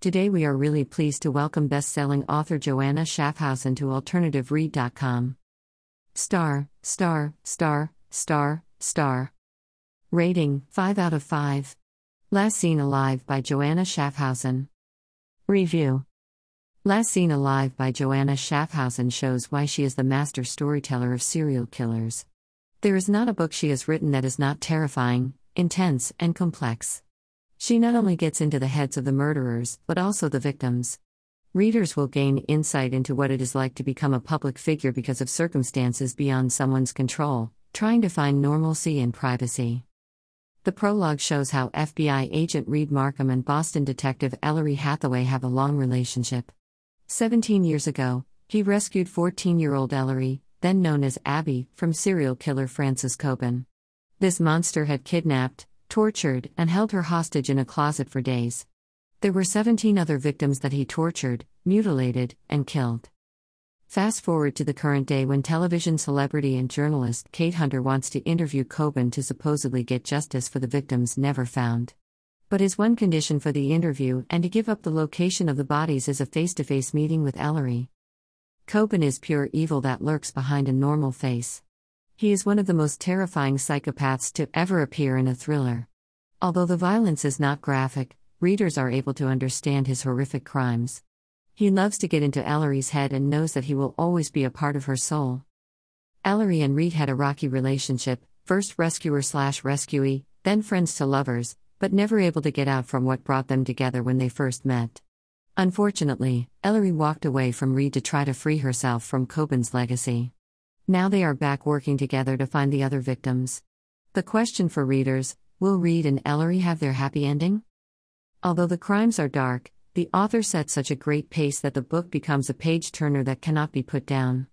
Today we are really pleased to welcome best-selling author Joanna Schaffhausen to AlternativeRead.com. Star, star, star, star, star. Rating 5 out of 5. Last Seen Alive by Joanna Schaffhausen. Review Last Seen Alive by Joanna Schaffhausen shows why she is the master storyteller of serial killers. There is not a book she has written that is not terrifying, intense, and complex. She not only gets into the heads of the murderers, but also the victims. Readers will gain insight into what it is like to become a public figure because of circumstances beyond someone's control, trying to find normalcy and privacy. The prologue shows how FBI agent Reed Markham and Boston detective Ellery Hathaway have a long relationship. 17 years ago, he rescued 14 year old Ellery, then known as Abby, from serial killer Francis Coben. This monster had kidnapped, tortured, and held her hostage in a closet for days. There were 17 other victims that he tortured, mutilated, and killed. Fast forward to the current day when television celebrity and journalist Kate Hunter wants to interview Coben to supposedly get justice for the victims never found. But his one condition for the interview and to give up the location of the bodies is a face to face meeting with Ellery. Coben is pure evil that lurks behind a normal face. He is one of the most terrifying psychopaths to ever appear in a thriller. Although the violence is not graphic, readers are able to understand his horrific crimes. He loves to get into Ellery's head and knows that he will always be a part of her soul. Ellery and Reed had a rocky relationship, first rescuer slash rescuee, then friends to lovers, but never able to get out from what brought them together when they first met. Unfortunately, Ellery walked away from Reed to try to free herself from Coben's legacy. Now they are back working together to find the other victims. The question for readers will Reed and Ellery have their happy ending? Although the crimes are dark, the author sets such a great pace that the book becomes a page turner that cannot be put down.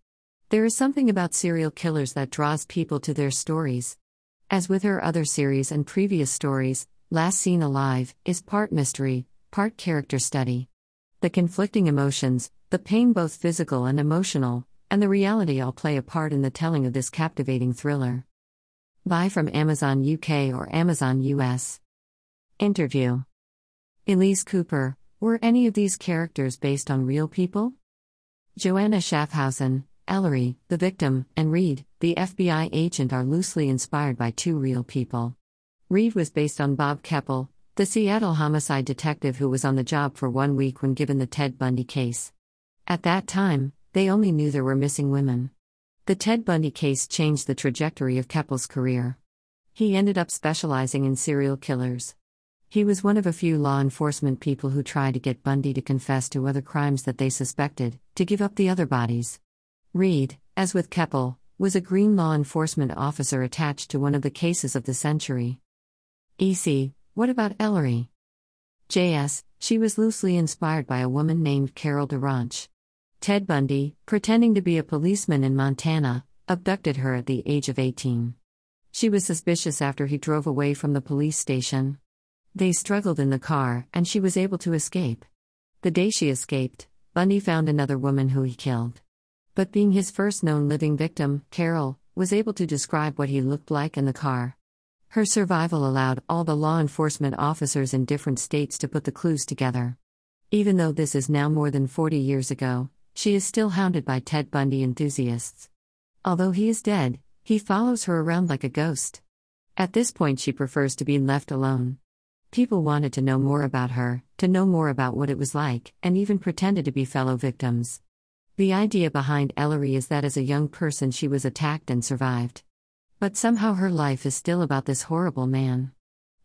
There is something about serial killers that draws people to their stories. As with her other series and previous stories, Last Seen Alive is part mystery, part character study. The conflicting emotions, the pain both physical and emotional, and the reality all play a part in the telling of this captivating thriller. Buy from Amazon UK or Amazon US. Interview Elise Cooper Were any of these characters based on real people? Joanna Schaffhausen, Ellery, the victim, and Reed, the FBI agent, are loosely inspired by two real people. Reed was based on Bob Keppel, the Seattle homicide detective who was on the job for one week when given the Ted Bundy case. At that time, they only knew there were missing women. The Ted Bundy case changed the trajectory of Keppel's career. He ended up specializing in serial killers. He was one of a few law enforcement people who tried to get Bundy to confess to other crimes that they suspected, to give up the other bodies. Reed, as with Keppel, was a green law enforcement officer attached to one of the cases of the century. EC, what about Ellery? JS, she was loosely inspired by a woman named Carol DaRonch. Ted Bundy, pretending to be a policeman in Montana, abducted her at the age of 18. She was suspicious after he drove away from the police station. They struggled in the car, and she was able to escape. The day she escaped, Bundy found another woman who he killed. But being his first known living victim, Carol, was able to describe what he looked like in the car. Her survival allowed all the law enforcement officers in different states to put the clues together. Even though this is now more than 40 years ago, she is still hounded by Ted Bundy enthusiasts. Although he is dead, he follows her around like a ghost. At this point, she prefers to be left alone. People wanted to know more about her, to know more about what it was like, and even pretended to be fellow victims. The idea behind Ellery is that as a young person she was attacked and survived. But somehow her life is still about this horrible man.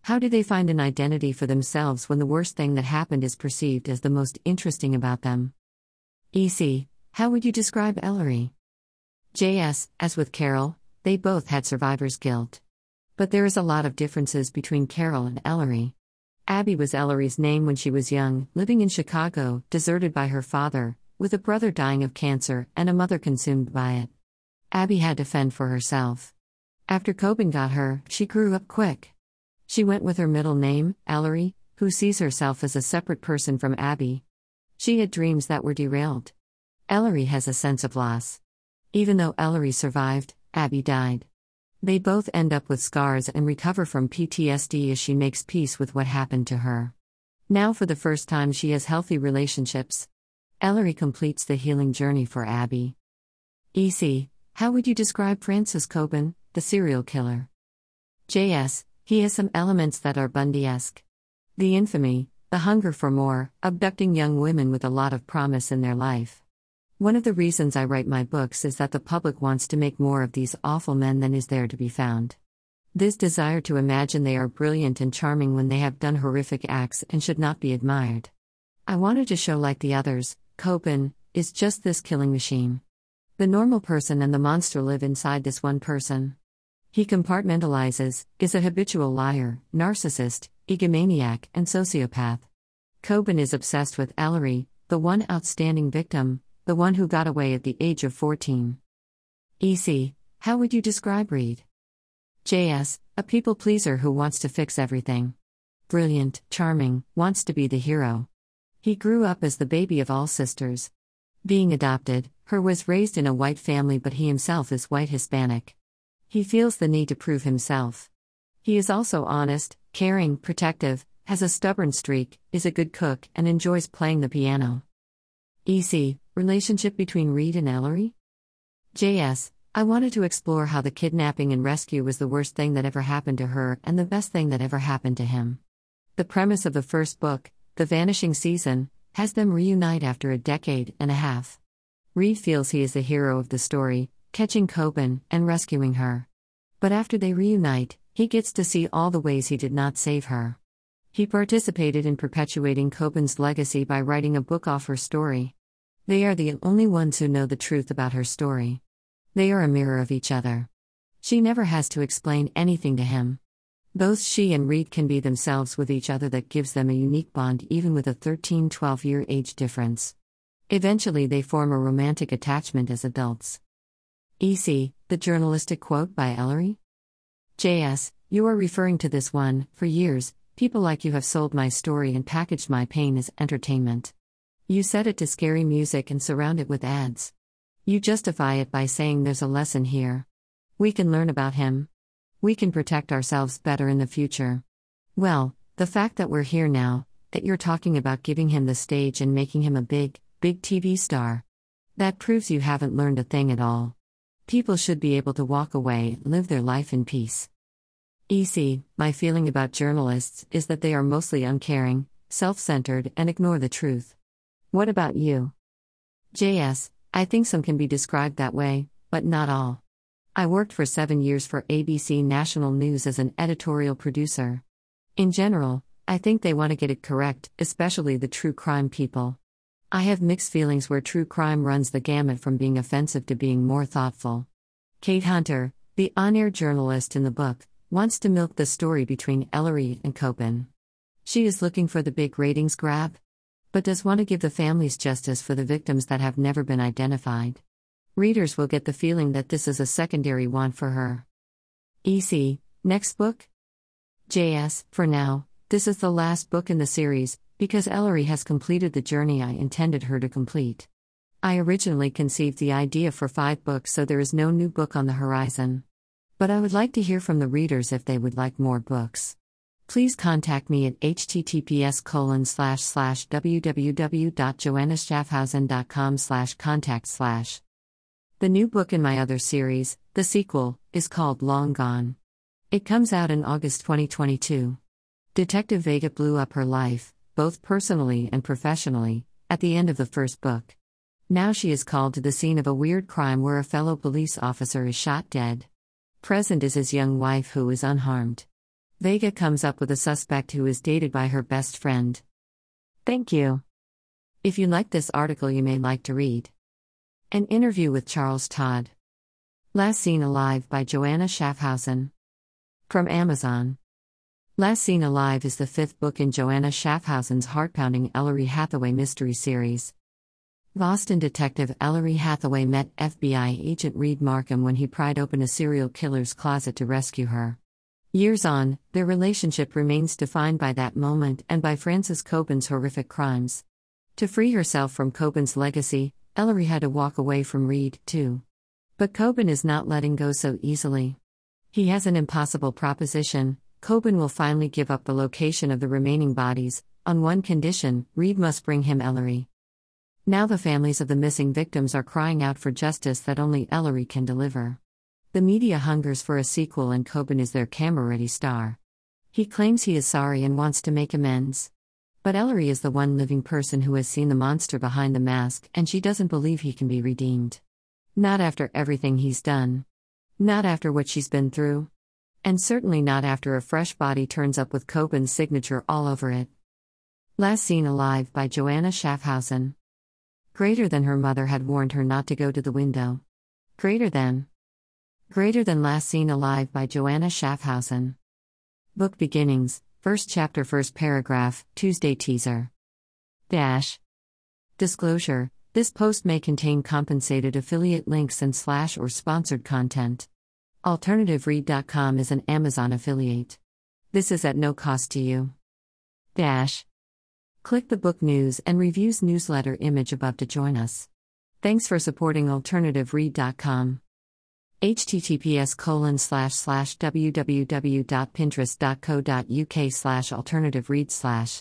How do they find an identity for themselves when the worst thing that happened is perceived as the most interesting about them? EC, how would you describe Ellery? JS, as with Carol, they both had survivor's guilt. But there is a lot of differences between Carol and Ellery. Abby was Ellery's name when she was young, living in Chicago, deserted by her father, with a brother dying of cancer and a mother consumed by it. Abby had to fend for herself. After Coben got her, she grew up quick. She went with her middle name, Ellery, who sees herself as a separate person from Abby. She had dreams that were derailed. Ellery has a sense of loss. Even though Ellery survived, Abby died. They both end up with scars and recover from PTSD as she makes peace with what happened to her. Now, for the first time, she has healthy relationships. Ellery completes the healing journey for Abby. EC, how would you describe Francis Coben, the serial killer? JS, he has some elements that are Bundy esque. The infamy, the hunger for more, abducting young women with a lot of promise in their life. One of the reasons I write my books is that the public wants to make more of these awful men than is there to be found. This desire to imagine they are brilliant and charming when they have done horrific acts and should not be admired. I wanted to show, like the others, Coben is just this killing machine. The normal person and the monster live inside this one person. He compartmentalizes, is a habitual liar, narcissist, egomaniac, and sociopath. Coben is obsessed with Ellery, the one outstanding victim, the one who got away at the age of 14. EC, how would you describe Reed? JS, a people pleaser who wants to fix everything. Brilliant, charming, wants to be the hero. He grew up as the baby of all sisters. Being adopted, her was raised in a white family, but he himself is white Hispanic. He feels the need to prove himself. He is also honest, caring, protective, has a stubborn streak, is a good cook, and enjoys playing the piano. EC Relationship between Reed and Ellery? JS I wanted to explore how the kidnapping and rescue was the worst thing that ever happened to her and the best thing that ever happened to him. The premise of the first book, The Vanishing Season, has them reunite after a decade and a half. Reed feels he is the hero of the story, catching Coben, and rescuing her. But after they reunite, he gets to see all the ways he did not save her. He participated in perpetuating Coben's legacy by writing a book off her story. They are the only ones who know the truth about her story. They are a mirror of each other. She never has to explain anything to him. Both she and Reed can be themselves with each other, that gives them a unique bond, even with a 13 12 year age difference. Eventually, they form a romantic attachment as adults. EC, the journalistic quote by Ellery? JS, you are referring to this one. For years, people like you have sold my story and packaged my pain as entertainment. You set it to scary music and surround it with ads. You justify it by saying there's a lesson here. We can learn about him. We can protect ourselves better in the future. Well, the fact that we're here now, that you're talking about giving him the stage and making him a big, big TV star. That proves you haven't learned a thing at all. People should be able to walk away live their life in peace. EC, my feeling about journalists is that they are mostly uncaring, self centered, and ignore the truth. What about you? JS, I think some can be described that way, but not all. I worked for seven years for ABC National News as an editorial producer. In general, I think they want to get it correct, especially the true crime people. I have mixed feelings where true crime runs the gamut from being offensive to being more thoughtful. Kate Hunter, the on air journalist in the book, wants to milk the story between Ellery and Coben. She is looking for the big ratings grab, but does want to give the families justice for the victims that have never been identified. Readers will get the feeling that this is a secondary want for her. EC, next book? JS, for now, this is the last book in the series, because Ellery has completed the journey I intended her to complete. I originally conceived the idea for five books, so there is no new book on the horizon. But I would like to hear from the readers if they would like more books. Please contact me at https colon slash slash www.joannaschaffhausen.com slash contact slash. The new book in my other series, the sequel, is called Long Gone. It comes out in August 2022. Detective Vega blew up her life, both personally and professionally, at the end of the first book. Now she is called to the scene of a weird crime where a fellow police officer is shot dead. Present is his young wife who is unharmed. Vega comes up with a suspect who is dated by her best friend. Thank you. If you like this article, you may like to read an interview with Charles Todd. Last Seen Alive by Joanna Schaffhausen. From Amazon. Last Seen Alive is the fifth book in Joanna Schaffhausen's heart-pounding Ellery Hathaway mystery series. Boston detective Ellery Hathaway met FBI agent Reed Markham when he pried open a serial killer's closet to rescue her. Years on, their relationship remains defined by that moment and by Francis Coben's horrific crimes. To free herself from Coben's legacy, Ellery had to walk away from Reed, too. But Coben is not letting go so easily. He has an impossible proposition Coben will finally give up the location of the remaining bodies, On one condition Reed must bring him Ellery. Now the families of the missing victims are crying out for justice that only Ellery can deliver. The media hungers for a sequel, and Coben is their camera ready star. He claims he is sorry and wants to make amends. But Ellery is the one living person who has seen the monster behind the mask, and she doesn't believe he can be redeemed. Not after everything he's done. Not after what she's been through. And certainly not after a fresh body turns up with Coben's signature all over it. Last Seen Alive by Joanna Schaffhausen. Greater than her mother had warned her not to go to the window. Greater than. Greater than Last Seen Alive by Joanna Schaffhausen. Book Beginnings, First Chapter, First Paragraph, Tuesday Teaser. Dash. Disclosure This post may contain compensated affiliate links and slash or sponsored content. AlternativeRead.com is an Amazon affiliate. This is at no cost to you. Dash. Click the book news and reviews newsletter image above to join us. Thanks for supporting AlternativeRead.com. https colon slash slash www.pinterest.co.uk slash slash